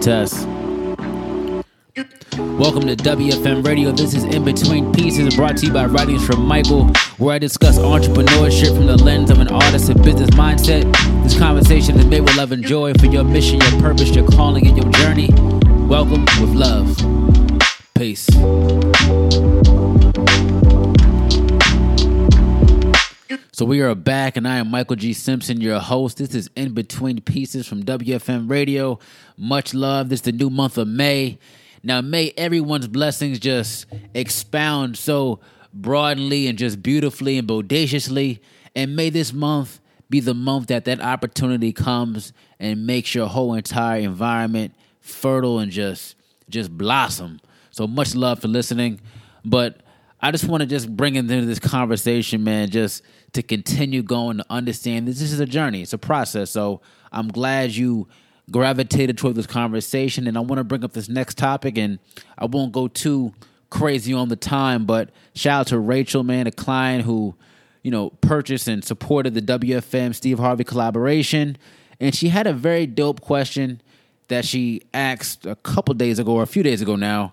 Test. Welcome to WFM Radio. This is In Between Pieces, brought to you by Writings from Michael, where I discuss entrepreneurship from the lens of an artist and business mindset. This conversation is made with love and joy for your mission, your purpose, your calling, and your journey. Welcome with love. Peace. So we are back, and I am Michael G. Simpson, your host. This is In Between Pieces from WFM Radio. Much love. This is the new month of May. Now, may everyone's blessings just expound so broadly and just beautifully and bodaciously. And may this month be the month that that opportunity comes and makes your whole entire environment fertile and just just blossom. So much love for listening. But I just want to just bring into this conversation, man, just to continue going to understand this is a journey, it's a process. So I'm glad you gravitated toward this conversation, and I want to bring up this next topic, and I won't go too crazy on the time, but shout out to Rachel, man, a client who, you know, purchased and supported the WFM Steve Harvey collaboration, and she had a very dope question that she asked a couple days ago or a few days ago now,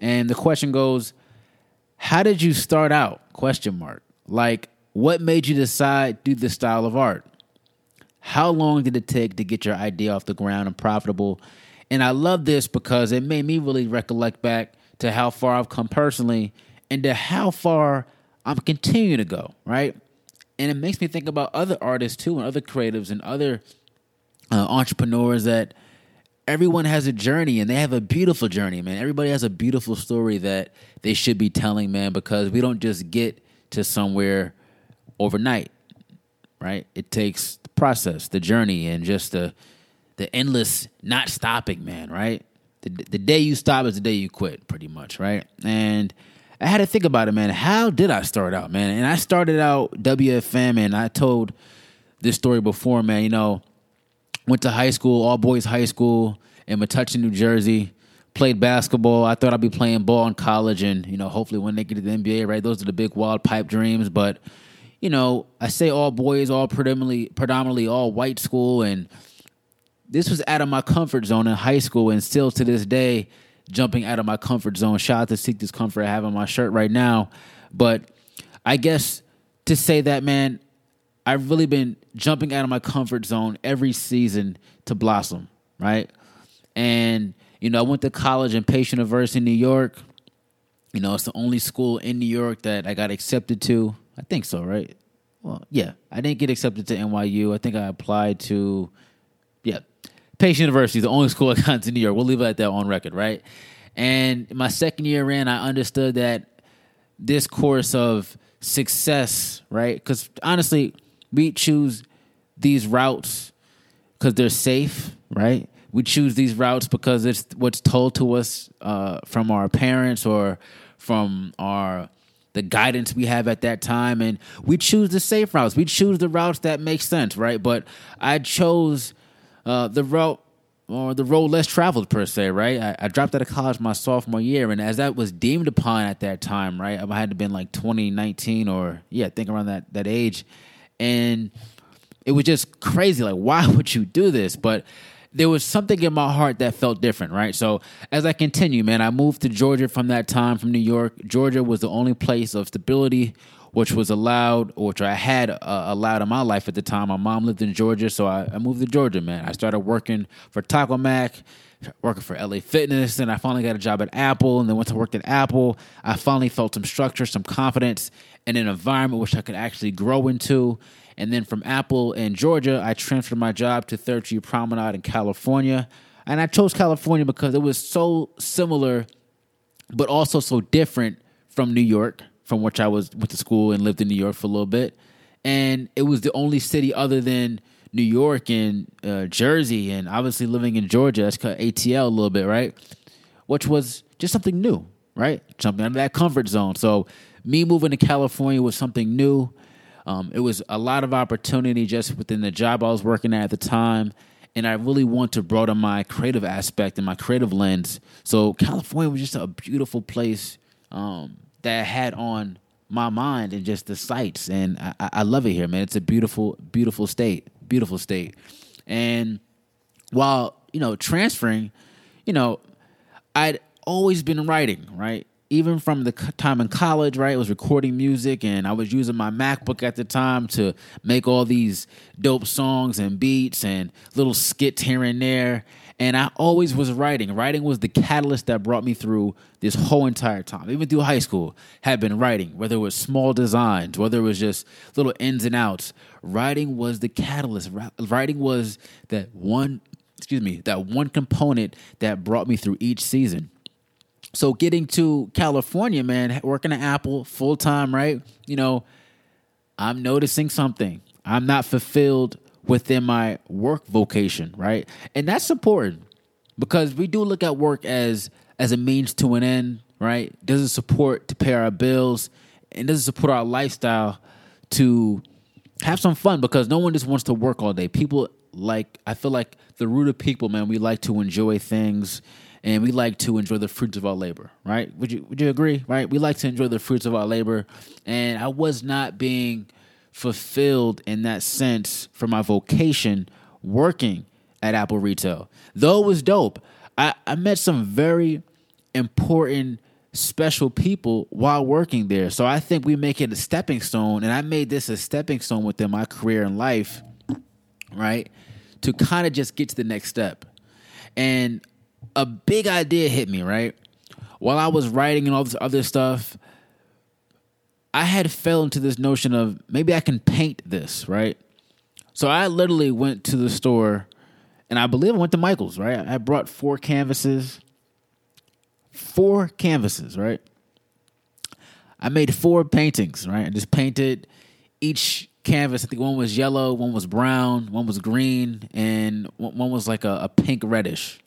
and the question goes, "How did you start out?" Question mark. Like, what made you decide do this style of art? How long did it take to get your idea off the ground and profitable? And I love this because it made me really recollect back to how far I've come personally and to how far I'm continuing to go, right? And it makes me think about other artists too and other creatives and other uh, entrepreneurs that everyone has a journey and they have a beautiful journey, man. Everybody has a beautiful story that they should be telling, man, because we don't just get to somewhere overnight, right? It takes the process, the journey, and just the the endless not stopping, man, right? The, the day you stop is the day you quit, pretty much, right? And I had to think about it, man. How did I start out, man? And I started out WFM, and I told this story before, man. You know, went to high school, all boys high school in Metuchen, New Jersey. Played basketball. I thought I'd be playing ball in college, and you know, hopefully when they get to the NBA. Right, those are the big wild pipe dreams. But you know, I say all boys, all predominantly predominantly all white school, and this was out of my comfort zone in high school, and still to this day, jumping out of my comfort zone. Shout out to Seek This Comfort I have on my shirt right now. But I guess to say that, man, I've really been jumping out of my comfort zone every season to blossom, right? And, you know, I went to college in Pace University, New York. You know, it's the only school in New York that I got accepted to. I think so, right? Well, yeah. I didn't get accepted to NYU. I think I applied to, yeah, Pace University, the only school I got to New York. We'll leave it at that on record, right? And my second year in, I understood that this course of success, right? Because honestly, we choose these routes because they're safe, right? We choose these routes because it's what's told to us uh, from our parents or from our the guidance we have at that time, and we choose the safe routes. We choose the routes that make sense, right? But I chose uh, the route or the road less traveled per se, right? I, I, dropped out of college my sophomore year, and as that was deemed upon at that time, right, I had to been like 2019 or yeah, I think around that that age, and it was just crazy. Like, why would you do this? But there was something in my heart that felt different, right? So as I continue, man, I moved to Georgia from that time from New York. Georgia was the only place of stability which was allowed, which I had uh, allowed in my life at the time. My mom lived in Georgia, so I, I moved to Georgia, man. I started working for Taco Mac, working for LA Fitness, and I finally got a job at Apple. And then once I worked at Apple, I finally felt some structure, some confidence, and an environment which I could actually grow into. And then from Apple in Georgia, I transferred my job to Third Street Promenade in California. And I chose California because it was so similar, but also so different from New York from which I was went to school and lived in New York for a little bit, and it was the only city other than New York and uh, Jersey, and obviously living in Georgia, that's called ATL a little bit, right? Which was just something new, right? Jumping out of that comfort zone. So me moving to California was something new. Um, it was a lot of opportunity just within the job I was working at at the time. And I really want to broaden my creative aspect and my creative lens. So California was just a beautiful place um, that had on my mind and just the sights. And I, I love it here, man. It's a beautiful, beautiful state, beautiful state. And while you know transferring, you know, I'd always been writing, right? Even from the time in college, right? I was recording music and I was using my MacBook at the time to make all these dope songs and beats and little skits here and there. And I always was writing. Writing was the catalyst that brought me through this whole entire time. Even through high school, had been writing, whether it was small designs, whether it was just little ins and outs. Writing was the catalyst. Writing was that one, excuse me, that one component that brought me through each season. So getting to California, man, working at Apple full time, right? You know, I'm noticing something. I'm not fulfilled within my work vocation, right? And that's important because we do look at work as as a means to an end, right? Does it support to pay our bills and does it support our lifestyle to have some fun because no one just wants to work all day. People like I feel like the root of people, man, we like to enjoy things and we like to enjoy the fruits of our labor, right? Would you would you agree? Right? We like to enjoy the fruits of our labor. And I was not being fulfilled in that sense for my vocation working at Apple Retail. Though it was dope, I, I met some very important, special people while working there. So I think we make it a stepping stone, and I made this a stepping stone within my career and life, right? To kind of just get to the next step. And a big idea hit me, right? While I was writing and all this other stuff, I had fell into this notion of maybe I can paint this, right? So I literally went to the store and I believe I went to Michael's, right? I brought four canvases. Four canvases, right? I made four paintings, right? I just painted each canvas. I think one was yellow, one was brown, one was green, and one was like a, a pink reddish.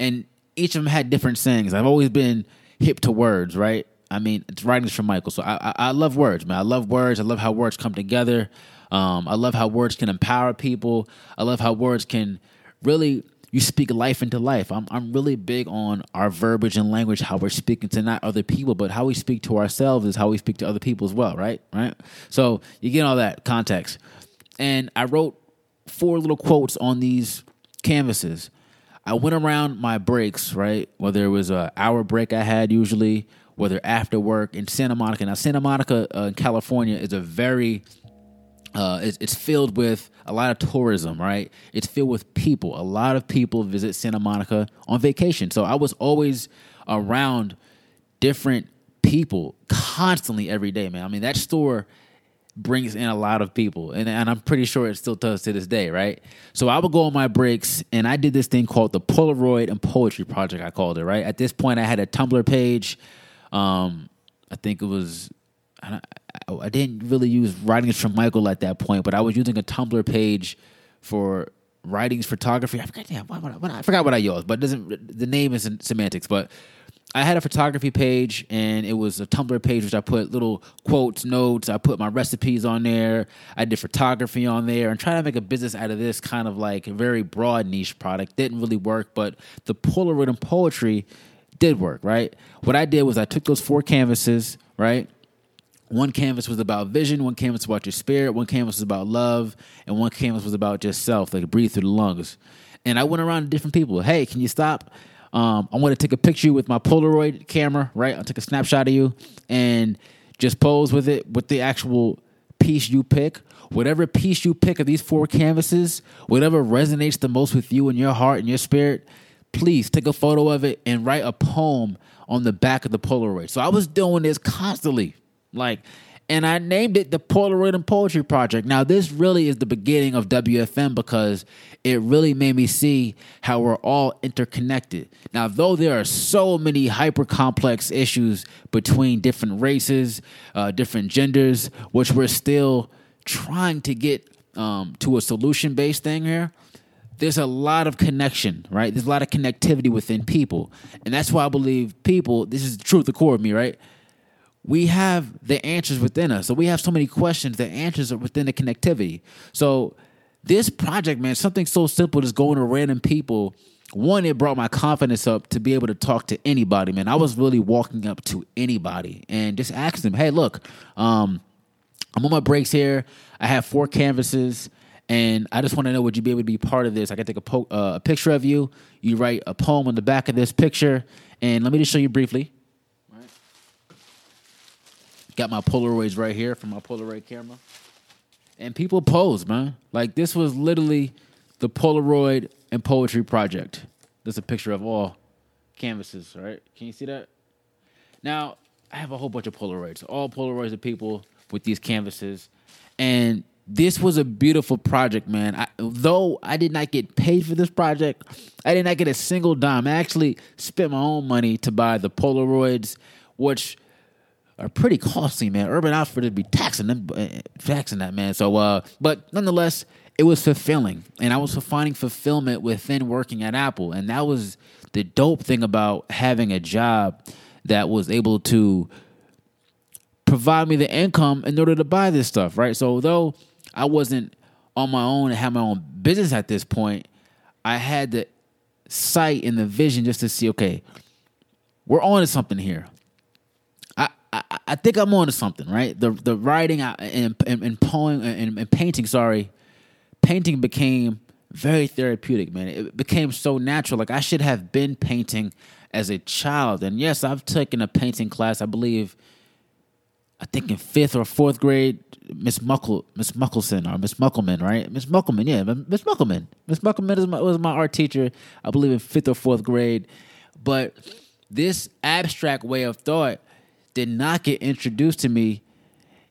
And each of them had different sayings. I've always been hip to words, right? I mean, it's writings from Michael. So I, I, I love words, man. I love words. I love how words come together. Um, I love how words can empower people. I love how words can really you speak life into life. I'm I'm really big on our verbiage and language, how we're speaking to not other people, but how we speak to ourselves is how we speak to other people as well, right? Right. So you get all that context. And I wrote four little quotes on these canvases. I went around my breaks, right? Whether it was an hour break I had usually, whether after work in Santa Monica. Now, Santa Monica, uh, California, is a very uh, it's, it's, filled with a lot of tourism, right? It's filled with people. A lot of people visit Santa Monica on vacation. So I was always around different people constantly every day, man. I mean, that store brings in a lot of people, and, and I'm pretty sure it still does to this day, right? So I would go on my breaks, and I did this thing called the Polaroid and Poetry Project. I called it, right? At this point, I had a Tumblr page. Um, I think it was. I, I didn't really use writings from Michael at that point, but I was using a Tumblr page for writings photography. I forgot, what, what, what, I forgot what I used, but doesn't the name isn't semantics. But I had a photography page, and it was a Tumblr page which I put little quotes, notes. I put my recipes on there. I did photography on there, and trying to make a business out of this kind of like very broad niche product. Didn't really work, but the Polaroid and poetry did work, right? What I did was I took those four canvases, right? One canvas was about vision, one canvas about your spirit, one canvas was about love, and one canvas was about just self, like breathe through the lungs. And I went around to different people. Hey, can you stop? Um, I want to take a picture with my Polaroid camera, right? I'll take a snapshot of you and just pose with it with the actual piece you pick. Whatever piece you pick of these four canvases, whatever resonates the most with you and your heart and your spirit, please take a photo of it and write a poem on the back of the Polaroid. So I was doing this constantly, like, and I named it the Polaroid and Poetry Project. Now, this really is the beginning of WFM because it really made me see how we're all interconnected. Now, though there are so many hyper complex issues between different races, uh, different genders, which we're still trying to get um, to a solution based thing here, there's a lot of connection, right? There's a lot of connectivity within people. And that's why I believe people, this is the truth, the core of me, right? We have the answers within us. So we have so many questions, the answers are within the connectivity. So this project, man, something so simple as going to random people. One, it brought my confidence up to be able to talk to anybody, man. I was really walking up to anybody and just asking them, hey, look, um, I'm on my breaks here. I have four canvases And I just want to know would you be able to be part of this? I can take a, po- uh, a picture of you. You write a poem on the back of this picture, and let me just show you briefly. Got my Polaroids right here from my Polaroid camera. And people pose, man. Like this was literally the Polaroid and poetry project. There's a picture of all canvases, right? Can you see that? Now, I have a whole bunch of Polaroids, all Polaroids of people with these canvases. And this was a beautiful project, man. I, though I did not get paid for this project, I did not get a single dime. I actually spent my own money to buy the Polaroids, which are pretty costly, man. Urban Outfitters be taxing them, uh, taxing that, man. So, uh, but nonetheless, it was fulfilling, and I was finding fulfillment within working at Apple, and that was the dope thing about having a job that was able to provide me the income in order to buy this stuff, right? So, although I wasn't on my own and had my own business at this point, I had the sight and the vision just to see, okay, we're on to something here. I, I think I'm on to something, right? The the writing and and, and poem and, and painting, sorry, painting became very therapeutic, man. It became so natural. Like I should have been painting as a child. And yes, I've taken a painting class, I believe, I think in fifth or fourth grade, Miss Muckle, Miss Muckleson or Miss Muckleman, right? Miss Muckleman, yeah, Miss Muckleman. Miss Muckleman my, was my art teacher, I believe in fifth or fourth grade. But this abstract way of thought did not get introduced to me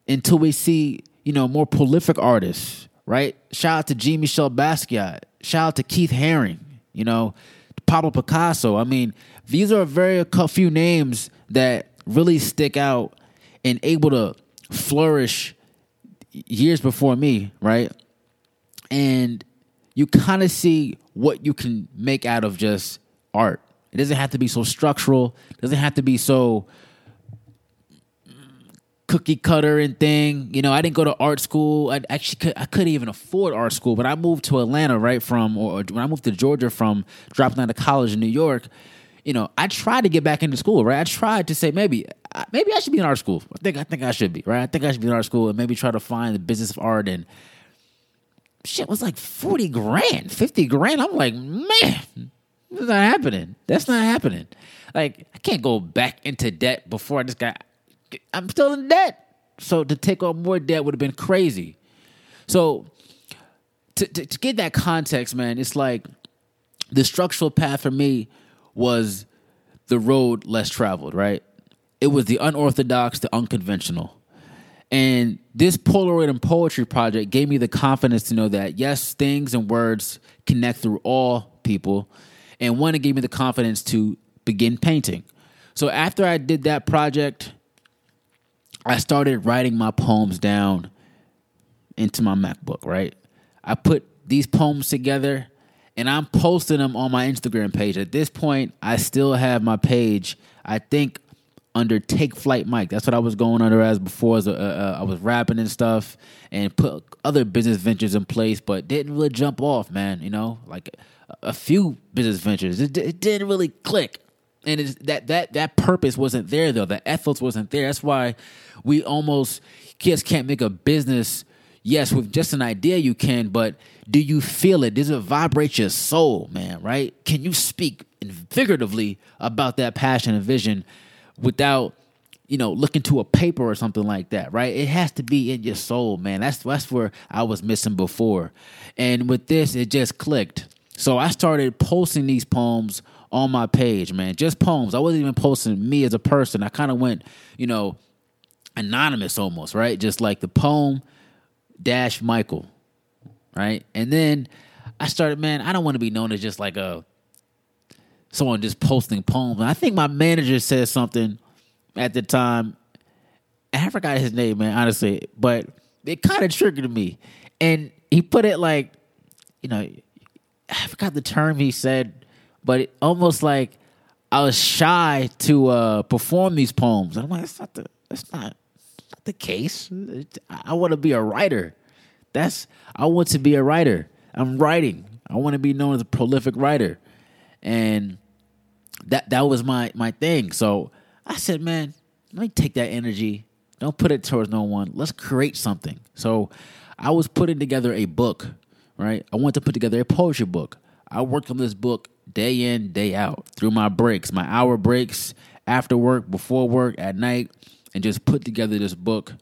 until we see, you know, more prolific artists, right? Shout out to Jean Michel Basquiat. Shout out to Keith Haring, you know, Pablo Picasso. I mean, these are very few names that really stick out and able to flourish years before me, right? And you kind of see what you can make out of just art. It doesn't have to be so structural. It doesn't have to be so cookie cutter and thing. You know, I didn't go to art school. I actually could, I couldn't even afford art school. But I moved to Atlanta right from, or when I moved to Georgia from dropping out of college in New York. You know, I tried to get back into school, right? I tried to say maybe, maybe I should be in art school. I think I think I should be, right? I think I should be in art school and maybe try to find the business of art and shit was like 40 grand, 50 grand. I'm like, man, that's not happening. That's not happening. Like, I can't go back into debt before I just got I'm still in debt. So to take on more debt would have been crazy. So to, to, to get that context, man, it's like the structural path for me was the road less traveled, right? It was the unorthodox, the unconventional. And this Polaroid and Poetry project gave me the confidence to know that, yes, things and words connect through all people. And one, it gave me the confidence to begin painting. So after I did that project, I started writing my poems down into my MacBook, right? I put these poems together and I'm posting them on my Instagram page. At this point, I still have my page, I think, under Take Flight Mike. That's what I was going under as before. As I was rapping and stuff and put other business ventures in place, but didn't really jump off, man. You know, like a, a few business ventures. It, it didn't really click and that that that purpose wasn't there though. The ethos wasn't there. That's why we almost just can't make a business. Yes, with just an idea you can, but do you feel it? Does it vibrate your soul, man? Right? Can you speak figuratively about that passion and vision without you know looking to a paper or something like that? Right? It has to be in your soul, man. That's that's where I was missing before, and with this, it just clicked. So I started posting these poems on my page, man. Just poems. I wasn't even posting me as a person. I kind of went, you know, anonymous almost, right? Just like the poem dash Michael, right? And then I started, man, I don't want to be known as just like a someone just posting poems. And I think my manager said something at the time. I forgot his name, man, honestly, but it kind of triggered me. And he put it like, you know, I forgot the term he said but it, almost like I was shy to uh, perform these poems. And I'm like, that's not the that's not, not the case. I want to be a writer. That's I want to be a writer. I'm writing. I want to be known as a prolific writer, and that that was my my thing. So I said, man, let me take that energy. Don't put it towards no one. Let's create something. So I was putting together a book right? I wanted to put together a poetry book. I worked on this book day in, day out through my breaks, my hour breaks, after work, before work, at night, and just put together this book.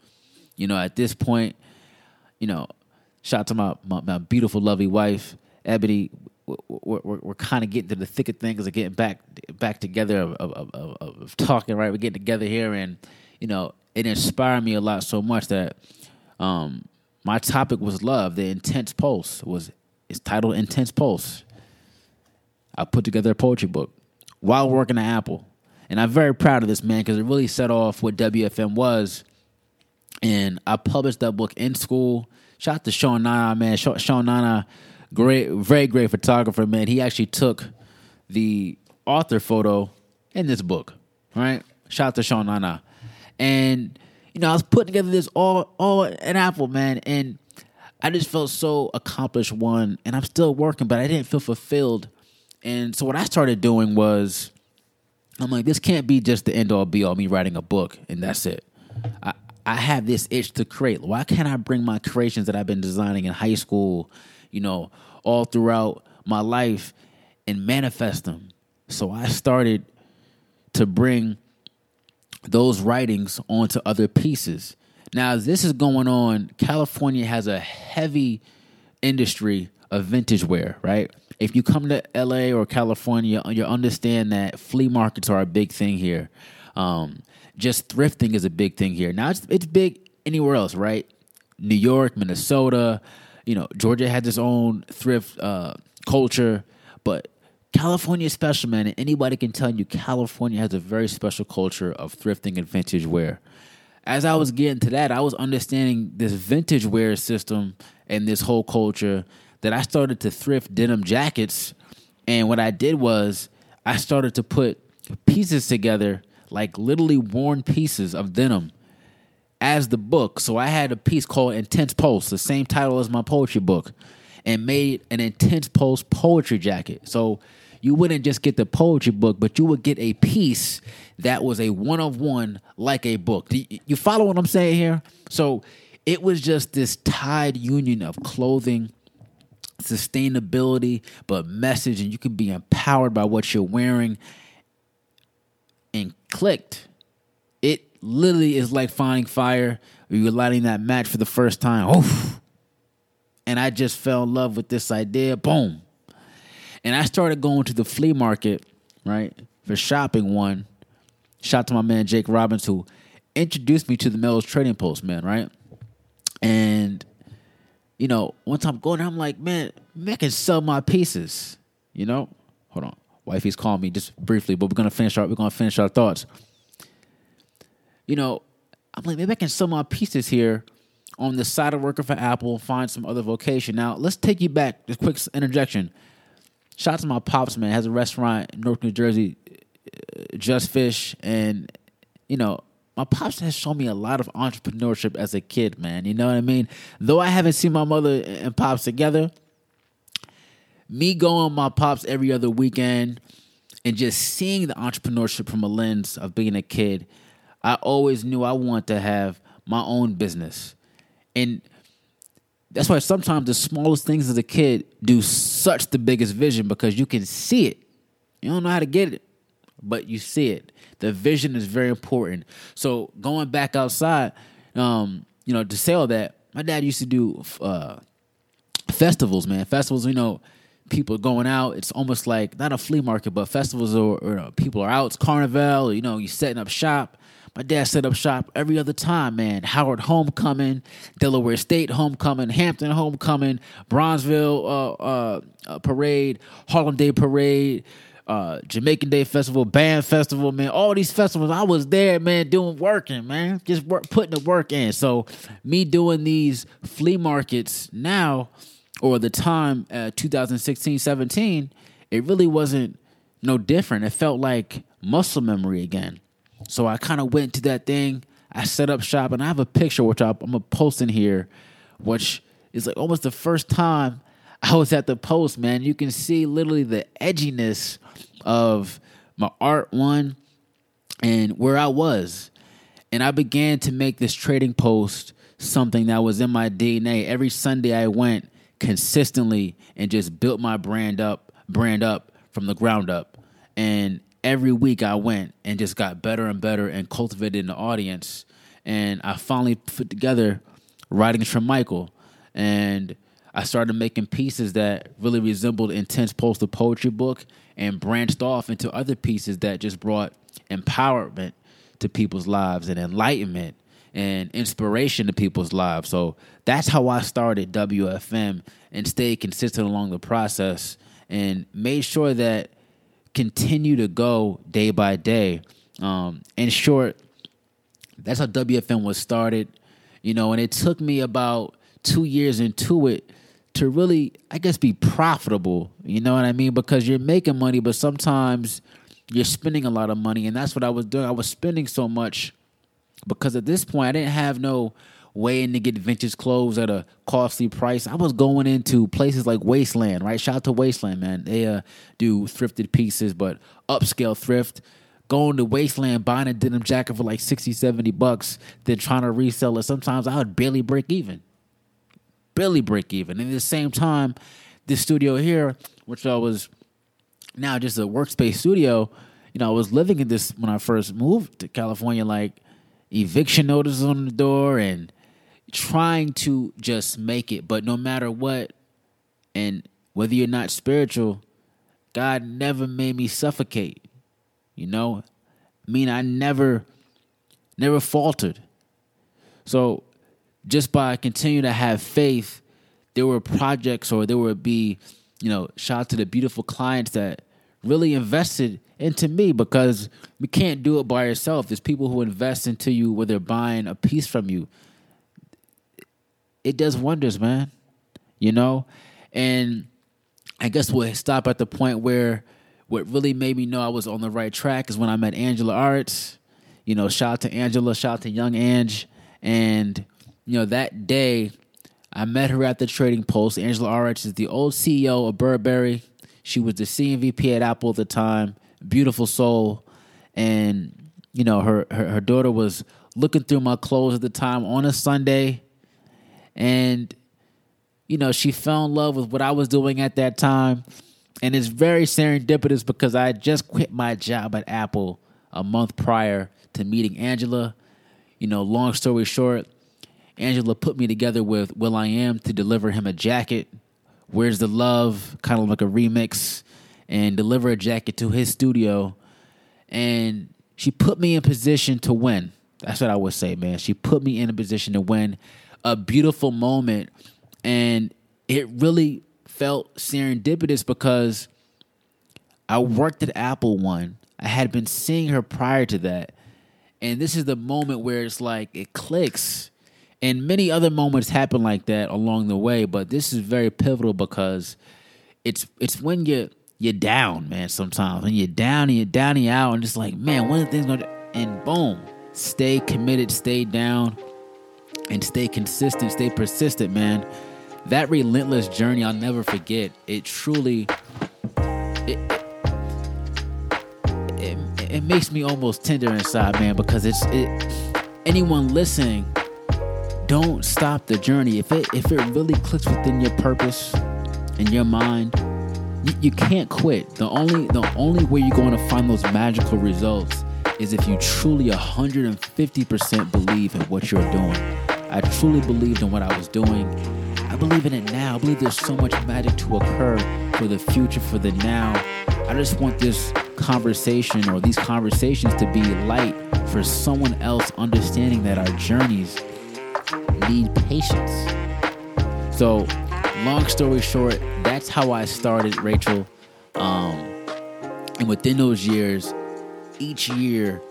You know, at this point, you know, shout out to my, my, my beautiful, lovely wife, Ebony. We're, we're, we're kind of getting to the thick of things of getting back back together of, of, of, of, talking, right? We're getting together here, and, you know, it inspired me a lot so much that um, my topic was love. The intense pulse was it's titled Intense Pulse. I put together a poetry book while working at Apple. And I'm very proud of this, man, because it really set off what WFM was. And I published that book in school. Shout out to Sean Nana, man. Sean Nana, great, very great photographer, man. He actually took the author photo in this book, right? Shout out to Sean Nana. And, you know, I was putting together this all all an Apple, man. And I just felt so accomplished, one. And I'm still working, but I didn't feel fulfilled and so what I started doing was, I'm like, this can't be just the end all be all me writing a book and that's it. I, I have this itch to create. Why can't I bring my creations that I've been designing in high school, you know, all throughout my life and manifest them? So I started to bring those writings onto other pieces. Now, this is going on, California has a heavy industry of vintage wear, right? if you come to LA or California, you understand that flea markets are a big thing here. Um, just thrifting is a big thing here. Now it's it's big anywhere else, right? New York, Minnesota, you know, Georgia has its own thrift uh, culture, but California is special, man. And anybody can tell you California has a very special culture of thrifting and vintage wear. As I was getting to that, I was understanding this vintage wear system and this whole culture that I started to thrift denim jackets. And what I did was I started to put pieces together, like literally worn pieces of denim as the book. So I had a piece called Intense Pulse, the same title as my poetry book, and made an Intense Pulse poetry jacket. So you wouldn't just get the poetry book, but you would get a piece that was a one of one, like a book. You follow what I'm saying here? So it was just this tied union of clothing sustainability, but message, and you can be empowered by what you're wearing. And clicked. It literally is like finding fire you're lighting that match for the first time. Oof. And I just fell in love with this idea. Boom. And I started going to the flea market, right, for shopping one. Shout to my man Jake Robbins, who introduced me to the Melrose Trading Post, man, right? And you know, time i'm going I'm like, man, man I can sell my pieces. You know? Hold on. Wifey's calling me just briefly, but we're gonna finish our we're gonna finish our thoughts. You know, I'm like, maybe I can sell my pieces here on the side of working for Apple, find some other vocation. Now, let's take you back. Just quick interjection. Shout out to my pops, man. Has a restaurant in North New Jersey, uh, Just Fish, and you know, my pops has shown me a lot of entrepreneurship as a kid, man. You know what I mean? Though I haven't seen my mother and pops together, me going my pops every other weekend and just seeing the entrepreneurship from a lens of being a kid, I always knew I want to have my own business. And that's why sometimes the smallest things as a kid do such the biggest vision because you can see it. You don't know how to get it, but you see it. The vision is very important. So going back outside, um, you know, to sell that, my dad used to do uh, festivals, man. Festivals, you know, people going out. It's almost like not a flea market, but festivals or, or uh, people are out. It's carnival. You know, you setting up shop. My dad set up shop every other time, man. Howard Homecoming, Delaware State Homecoming, Hampton Homecoming, Bronzeville uh, uh, uh Parade, Harlem Day Parade, uh, Jamaican Day Festival, Band Festival, man. All these festivals, I was there, man, doing working, man, just work, putting the work in. So me doing these flea markets now, or the time, uh, 2016, 17, it really wasn't no different. It felt like muscle memory again. So I kind of went to that thing. I set up shop, and I have a picture which I, I'm gonna post in here, which is like almost the first time I was at the post, man. You can see literally the edginess of my art one and where I was. And I began to make this trading post something that was in my DNA. Every Sunday I went consistently and just built my brand up, brand up from the ground up. And every week I went and just got better and better and cultivated an audience. And I finally put together writings from Michael. And I started making pieces that really resembled Intense Pulse Poetry book and branched off into other pieces that just brought empowerment to people's lives and enlightenment and inspiration to people's lives. So that's how I started WFM and stayed consistent along the process and made sure that continue to go day by day. Um, in short, that's how WFM was started, you know, and it took me about two years into it to really, I guess, be profitable. You know what I mean? Because you're making money, but sometimes you're spending a lot of money, and that's what I was doing. I was spending so much because at this point I didn't have no way in to get vintage clothes at a costly price. I was going into places like Wasteland, right? Shout out to Wasteland, man. They uh, do thrifted pieces, but upscale thrift. Going to Wasteland, buying a denim jacket for like 60, 70 bucks, then trying to resell it. Sometimes I would barely break even. Barely break even. And at the same time, this studio here, which I was now just a workspace studio, you know, I was living in this when I first moved to California, like eviction notices on the door and trying to just make it. But no matter what, and whether you're not spiritual, God never made me suffocate. You know? I mean, I never never faltered. So just by continuing to have faith, there were projects or there would be, you know, shout out to the beautiful clients that really invested into me because we can't do it by ourselves. There's people who invest into you where they're buying a piece from you. It does wonders, man. You know? And I guess we'll stop at the point where what really made me know I was on the right track is when I met Angela Ahrendts. You know, shout out to Angela, shout out to Young Ange. And, you know, that day I met her at the trading post. Angela Ahrendts is the old CEO of Burberry. She was the CMVP at Apple at the time beautiful soul, and you know her, her her daughter was looking through my clothes at the time on a Sunday, and you know she fell in love with what I was doing at that time, and it's very serendipitous because I just quit my job at Apple a month prior to meeting Angela. You know, long story short, Angela put me together with will.i.am to deliver him a jacket. Where's the love? Kind of like a remix and deliver a jacket to his studio. And she put me in position to win. That's what I would say, man. She put me in a position to win a beautiful moment. And it really felt serendipitous because I worked at Apple One. I had been seeing her prior to that. And this is the moment where it's like it clicks. And many other moments happen like that along the way, but this is very pivotal because it's it's when you you're down, man, sometimes. And you're down and you're down and you're out, and it's like, man, one of the things gonna and boom, stay committed, stay down, and stay consistent, stay persistent, man. That relentless journey I'll never forget. It truly it, it, it makes me almost tender inside, man, because it's it anyone listening, don't stop the journey. If it if it really clicks within your purpose and your mind, you, you can't quit. The only the only way you're going to find those magical results is if you truly 150% believe in what you're doing. I truly believed in what I was doing. I believe in it now. I believe there's so much magic to occur for the future, for the now. I just want this conversation or these conversations to be light for someone else understanding that our journeys need patience. So, long story short, that's how I started, Rachel. Um, and within those years, each year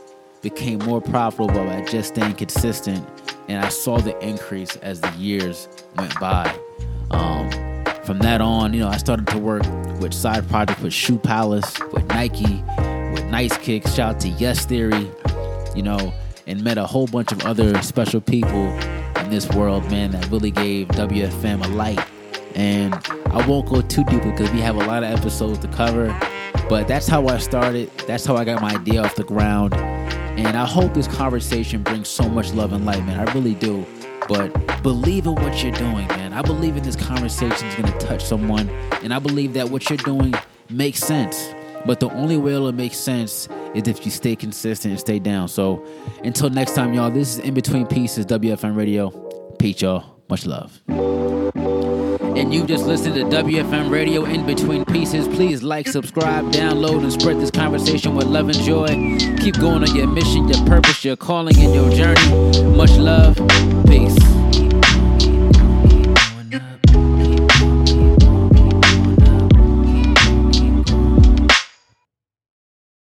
became more profitable by just staying consistent. And I saw the increase as the years went by. Um, from that on, you know, I started to work with side projects with Shoe Palace, with Nike, with Nice Kicks. Shout out to Yes Theory, you know, and met a whole bunch of other special people in this world, man, that really gave WFM a light and I won't go too deep because we have a lot of episodes to cover. But that's how I started. That's how I got my idea off the ground. And I hope this conversation brings so much love and light, man. I really do. But believe in what you're doing, man. I believe in this conversation is gonna touch someone, and I believe that what you're doing makes sense. But the only way it'll make sense is if you stay consistent and stay down. So until next time, y'all, this is In Between Pieces, WFM Radio. Peace, y'all. Much love. And you just listened to WFM Radio In Between Pieces. Please like, subscribe, download, and spread this conversation with love and joy. Keep going on your mission, your purpose, your calling, and your journey. Much love. Peace.